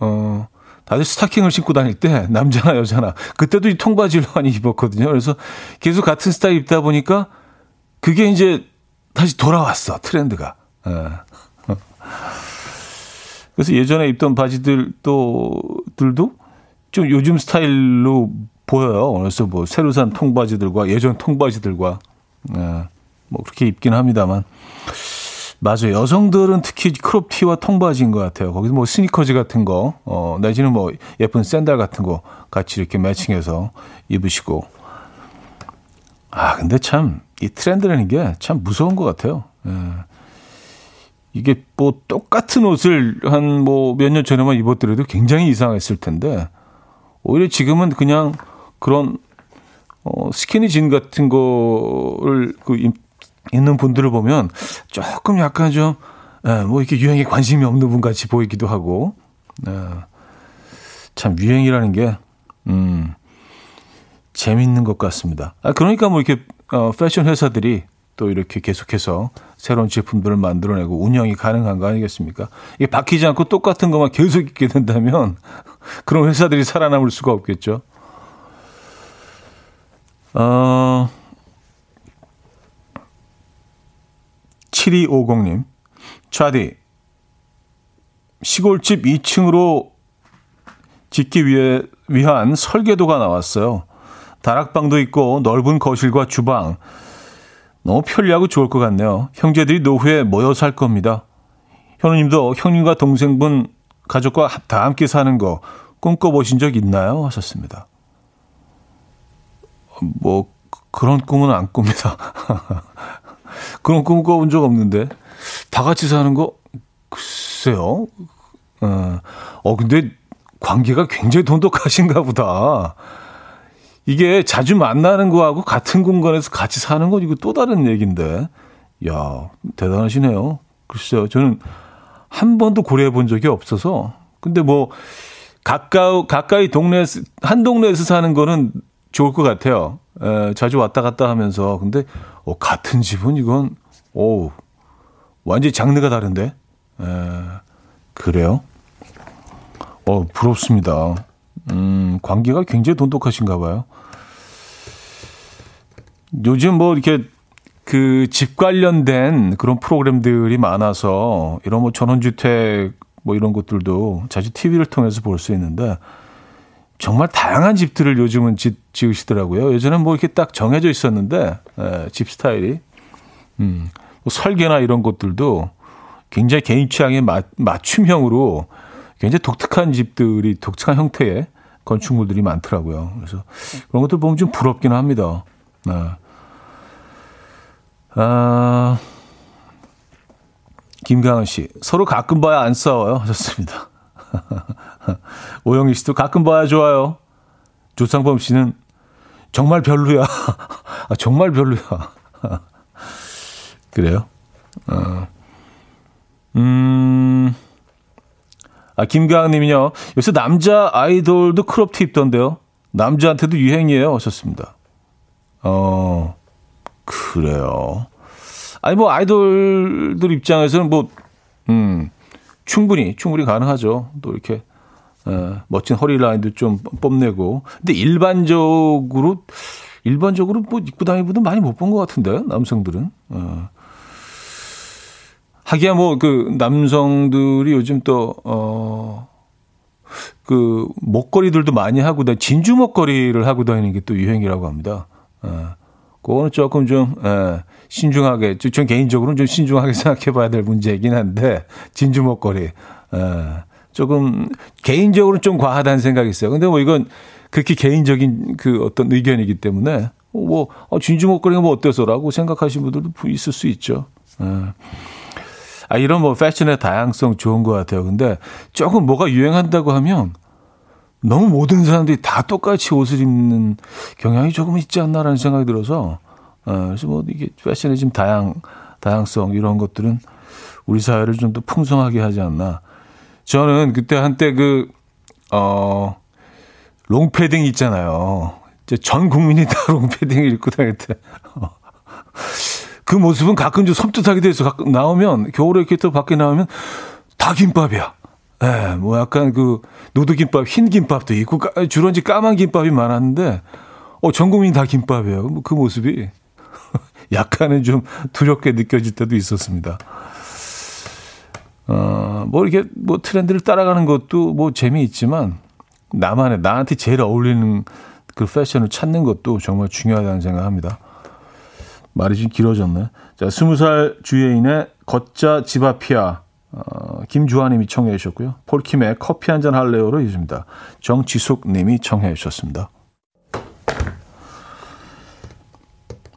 어, 다들 스타킹을 신고 다닐 때 남자나 여자나 그때도 이 통바지를 많이 입었거든요. 그래서 계속 같은 스타일 입다 보니까 그게 이제 다시 돌아왔어 트렌드가. 예. 그래서 예전에 입던 바지들도 들도 좀 요즘 스타일로 보여요. 그래서 뭐 새로 산 통바지들과 예전 통바지들과 예, 뭐 그렇게 입긴 합니다만 맞아요. 여성들은 특히 크롭티와 통바지인 것 같아요. 거기서 뭐 스니커즈 같은 거, 어, 내지는 뭐 예쁜 샌들 같은 거 같이 이렇게 매칭해서 입으시고. 아, 근데 참, 이 트렌드라는 게 참 무서운 것 같아요. 예. 이게 뭐 똑같은 옷을 한 뭐 몇 년 전에만 입었더라도 굉장히 이상했을 텐데 오히려 지금은 그냥 그런 어 스키니진 같은 거를 그 입는 분들을 보면 조금 약간 좀뭐 예, 이렇게 유행에 관심이 없는 분 같이 보이기도 하고 예, 참 유행이라는 게 음, 재밌는 것 같습니다. 아 그러니까 뭐 이렇게 어, 패션 회사들이 또 이렇게 계속해서 새로운 제품들을 만들어내고 운영이 가능한 거 아니겠습니까? 이게 바뀌지 않고 똑같은 것만 계속 있게 된다면 그런 회사들이 살아남을 수가 없겠죠. 어, 7250님, 차디, 시골집 2층으로 짓기 위해, 위한 설계도가 나왔어요. 다락방도 있고 넓은 거실과 주방, 너무 편리하고 좋을 것 같네요. 형제들이 노후에 모여 살 겁니다. 현우님도 형님과 동생분 가족과 다 함께 사는 거 꿈꿔보신 적 있나요? 하셨습니다. 뭐 그런 꿈은 안 꿉니다. 그런 꿈 꿔본 적 없는데 다 같이 사는 거 글쎄요. 어, 어 근데 관계가 굉장히 돈독하신가 보다. 이게 자주 만나는 거하고 같은 공간에서 같이 사는 건 이거 또 다른 얘기인데. 야, 대단하시네요. 글쎄요. 저는 한 번도 고려해 본 적이 없어서. 근데 뭐, 가까우, 가까이 동네에서, 한 동네에서 사는 거는 좋을 것 같아요. 에, 자주 왔다 갔다 하면서. 근데, 어, 같은 집은 이건, 오, 완전히 장르가 다른데? 에, 그래요? 어, 부럽습니다. 음, 관계가 굉장히 돈독하신가 봐요. 요즘 뭐 이렇게 그 집 관련된 그런 프로그램들이 많아서 이런 뭐 전원주택 뭐 이런 것들도 자주 TV를 통해서 볼 수 있는데 정말 다양한 집들을 요즘은 지, 지으시더라고요. 예전엔 뭐 이렇게 딱 정해져 있었는데 에, 집 스타일이 음, 뭐 설계나 이런 것들도 굉장히 개인 취향에 맞, 맞춤형으로 굉장히 독특한 집들이 독특한 형태의 건축물들이 많더라고요. 그래서 그런 것들 보면 좀 부럽기는 합니다. 네. 아, 김강은 씨, 서로 가끔 봐야 안 싸워요. 하셨습니다. 오영희 씨도 가끔 봐야 좋아요. 조상범 씨는 정말 별로야. 아, 정말 별로야. 그래요? 어. 음, 아, 김가은 님이요. 요새 남자 아이돌도 크롭티 입던데요. 남자한테도 유행이에요. 하셨습니다. 어, 그래요. 아니, 뭐, 아이돌들 입장에서는 뭐, 음, 충분히, 충분히 가능하죠. 또 이렇게, 어, 멋진 허리 라인도 좀 뽐내고. 근데 일반적으로, 일반적으로 뭐 입고 다니는 많이 못 본 것 같은데, 남성들은. 어. 하기야 뭐 그 남성들이 요즘 또, 어, 그 목걸이들도 많이 하고 다 진주 목걸이를 하고 다니는 게 또 유행이라고 합니다. 어. 그거는 조금 좀 에, 신중하게, 전 개인적으로는 좀 신중하게 생각해 봐야 될 문제이긴 한데, 진주 목걸이. 에, 조금, 개인적으로는 좀 과하다는 생각이 있어요. 근데 뭐 이건 그렇게 개인적인 그 어떤 의견이기 때문에, 뭐, 어, 진주 목걸이가 뭐 어때서라고 생각하시는 분들도 있을 수 있죠. 에. 아, 이런 뭐 패션의 다양성 좋은 것 같아요. 근데 조금 뭐가 유행한다고 하면 너무 모든 사람들이 다 똑같이 옷을 입는 경향이 조금 있지 않나라는 생각이 들어서 어, 그래서 뭐 이게 패션의 좀 다양 다양성 이런 것들은 우리 사회를 좀 더 풍성하게 하지 않나. 저는 그때 한때 그 어, 롱패딩 있잖아요. 이제 전 국민이 다 롱패딩을 입고 다닐 때. 그 모습은 가끔 좀 섬뜩하게 돼서 가끔 나오면 겨울에 이렇게 또 밖에 나오면 다 김밥이야. 예, 네, 뭐 약간 그 노두김밥, 흰 김밥도 있고 주로 이제 까만 김밥이 많았는데 어, 전 국민 다 김밥이에요. 뭐 그 모습이 약간은 좀 두렵게 느껴질 때도 있었습니다. 어, 뭐 이렇게 뭐 트렌드를 따라가는 것도 뭐 재미있지만 나만의 나한테 제일 어울리는 그 패션을 찾는 것도 정말 중요하다는 생각합니다. 말이 좀 길어졌네. 자, 스무 살 주예인의 걷자 집 앞이야. 어, 김주환님이 청해 주셨고요. 폴킴의 커피 한 잔 할래요로 이어집니다. 정지숙님이 청해 주셨습니다.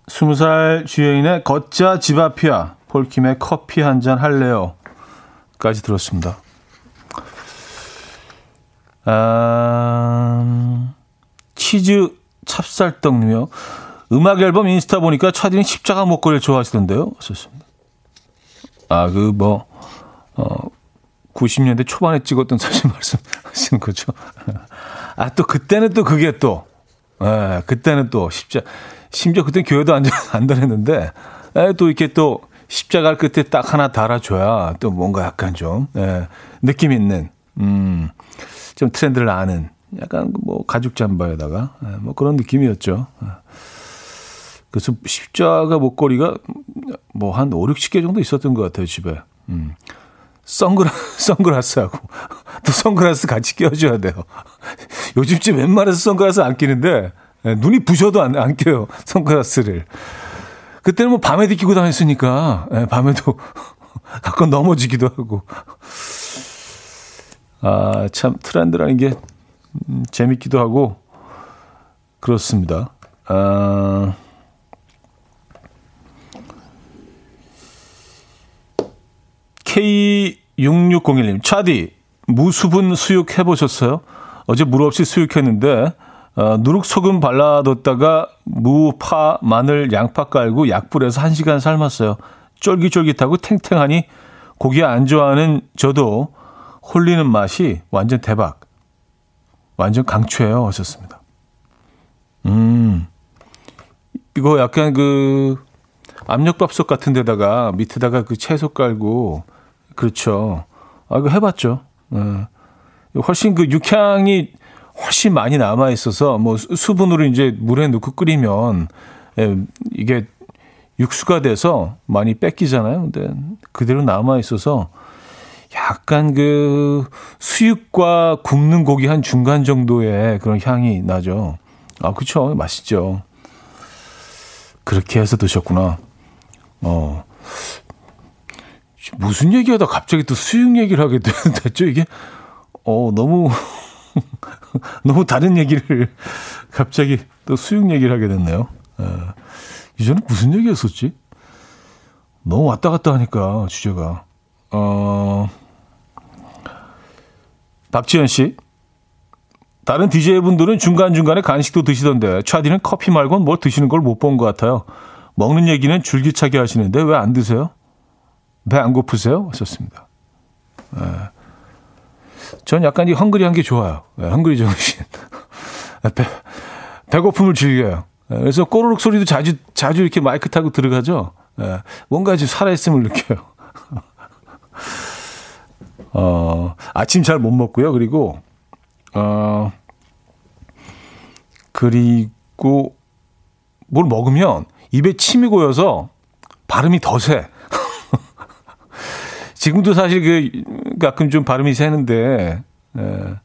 스무 살 주예인의 걷자 집 앞이야. 폴킴의 커피 한 잔 할래요까지 들었습니다. 아, 치즈 찹쌀떡님이요. 음악 앨범 인스타 보니까 차디는 십자가 목걸이를 좋아하시던데요. 좋습니다. 아, 그 뭐, 어, 90년대 초반에 찍었던 사진 말씀하시는 거죠. 아, 또 그때는 또 그게 또, 예, 그때는 또 십자, 심지어 그때 교회도 안, 안 다녔는데, 예, 또 이렇게 또 십자가 끝에 딱 하나 달아줘야 또 뭔가 약간 좀, 예, 느낌 있는, 음, 좀 트렌드를 아는, 약간 뭐 가죽 잠바에다가, 예, 뭐 그런 느낌이었죠. 예. 그래서 십자가 목걸이가 뭐 한 5, 60개 정도 있었던 것 같아요, 집에. 음. 선글라, 선글라스하고. 또 선글라스 같이 껴줘야 돼요. 요즘 집 웬만해서 선글라스 안 끼는데, 예, 눈이 부셔도 안, 안 껴요, 선글라스를. 그때는 뭐 밤에도 끼고 다녔으니까, 예, 밤에도 가끔 넘어지기도 하고. 아, 참, 트렌드라는 게, 음, 재밌기도 하고, 그렇습니다. 아, K6601님, 차디, 무수분 수육 해보셨어요? 어제 물 없이 수육했는데, 어, 누룩소금 발라뒀다가 무, 파, 마늘, 양파 깔고 약불에서 1시간 삶았어요. 쫄깃쫄깃하고 탱탱하니 고기 안 좋아하는 저도 홀리는 맛이 완전 대박. 완전 강추해요. 하셨습니다. 음, 이거 약간 그 압력밥솥 같은 데다가 밑에다가 그 채소 깔고 그렇죠. 아, 이거 해봤죠. 네. 훨씬 그 육향이 훨씬 많이 남아 있어서 뭐 수분으로 이제 물에 넣고 끓이면 예, 이게 육수가 돼서 많이 뺏기잖아요. 근데 그대로 남아 있어서 약간 그 수육과 굽는 고기 한 중간 정도의 그런 향이 나죠. 아, 그쵸. 맛있죠. 그렇게 해서 드셨구나. 어. 무슨 얘기하다 갑자기 또 수육 얘기를 하게 됐죠, 이게? 어, 너무, 너무 다른 얘기를 갑자기 또 수육 얘기를 하게 됐네요. 어. 이전에 무슨 얘기였었지? 너무 왔다 갔다 하니까, 주제가. 어, 박지현 씨. 다른 DJ분들은 중간중간에 간식도 드시던데, 차디는 커피 말고는 뭘 드시는 걸 못 본 것 같아요. 먹는 얘기는 줄기차게 하시는데 왜 안 드세요? 배 안 고프세요? 하셨습니다. 네. 전 약간 이 헝그리한 게 좋아요. 네, 헝그리 정신. 배, 배고픔을 즐겨요. 네, 그래서 꼬르륵 소리도 자주, 자주 이렇게 마이크 타고 들어가죠. 네, 뭔가 좀 살아있음을 느껴요. 어, 아침 잘 못 먹고요. 그리고, 어, 그리고 뭘 먹으면 입에 침이 고여서 발음이 더 세. 지금도 사실 그 가끔 좀 발음이 새는데 에,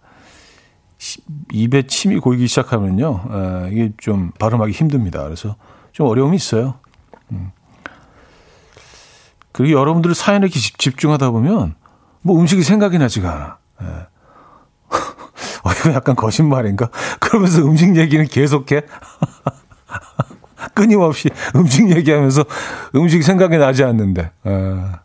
입에 침이 고이기 시작하면요 에, 이게 좀 발음하기 힘듭니다. 그래서 좀 어려움이 있어요. 음. 그리고 여러분들 사연에 집중하다 보면 뭐 음식이 생각이 나지가 않아. 에. 어, 이거 약간 거짓말인가? 그러면서 음식 얘기는 계속해. 끊임없이 음식 얘기하면서 음식 생각이 나지 않는데. 아,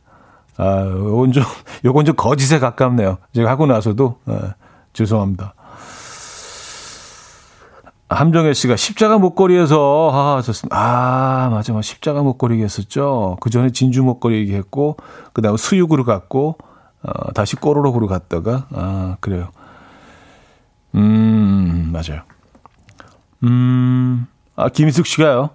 아 요건 좀, 요건 좀 거짓에 가깝네요. 제가 하고 나서도, 아, 죄송합니다. 함정혜 씨가 십자가 목걸이에서, 아, 좋습니다. 아, 맞아, 맞아. 십자가 목걸이 했었죠. 그 전에 진주 목걸이 얘기했고, 그 다음에 수육으로 갔고, 어, 다시 꼬로록으로 갔다가, 아, 그래요. 음, 맞아요. 음, 아, 김희숙 씨가요.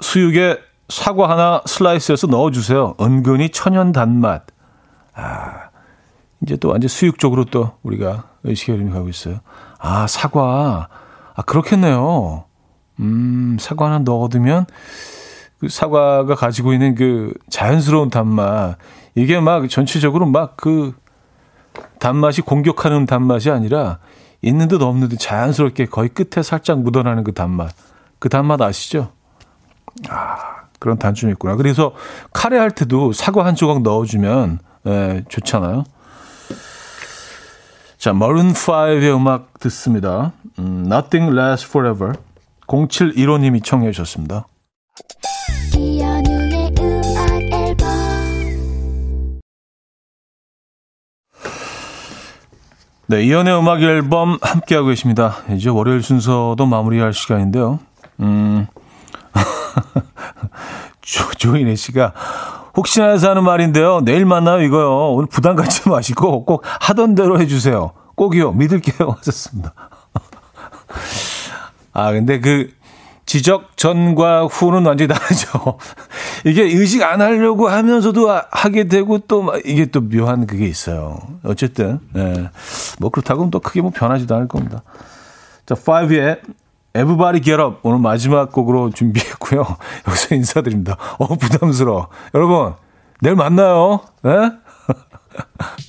수육에 사과 하나 슬라이스해서 넣어주세요. 은근히 천연 단맛. 아, 이제 또 완전 수육 쪽으로 또 우리가 흐름이 가고 있어요. 아, 사과. 아, 그렇겠네요. 음, 사과 하나 넣어두면 그 사과가 가지고 있는 그 자연스러운 단맛. 이게 막 전체적으로 막 그 단맛이 공격하는 단맛이 아니라 있는 듯 없는 듯 자연스럽게 거의 끝에 살짝 묻어나는 그 단맛. 그 단맛 아시죠? 아, 그런 단점이 있구나. 그래서 카레 할 때도 사과 한 조각 넣어주면 예, 좋잖아요. 자, 머른 5의 음악 듣습니다. 음, Nothing Lasts Forever. 0715님이 청해 주셨습니다. 네, 이연의 음악 앨범 함께하고 계십니다. 이제 월요일 순서도 마무리할 시간인데요. 음, 조, 조인혜 씨가 혹시나 해서 하는 말인데요. 내일 만나요 이거요. 오늘 부담 갖지 마시고 꼭 하던 대로 해주세요. 꼭이요. 믿을게요. 하셨습니다. 아, 근데 그 지적 전과 후는 완전히 다르죠. 이게 의식 안 하려고 하면서도 하게 되고 또 이게 또 묘한 그게 있어요. 어쨌든, 예. 뭐 그렇다고 또 크게 뭐 변하지도 않을 겁니다. 자, 5의 Get Up 오늘 마지막 곡으로 준비했고요. 여기서 인사드립니다. 어, 부담스러워. 여러분, 내일 만나요. 예?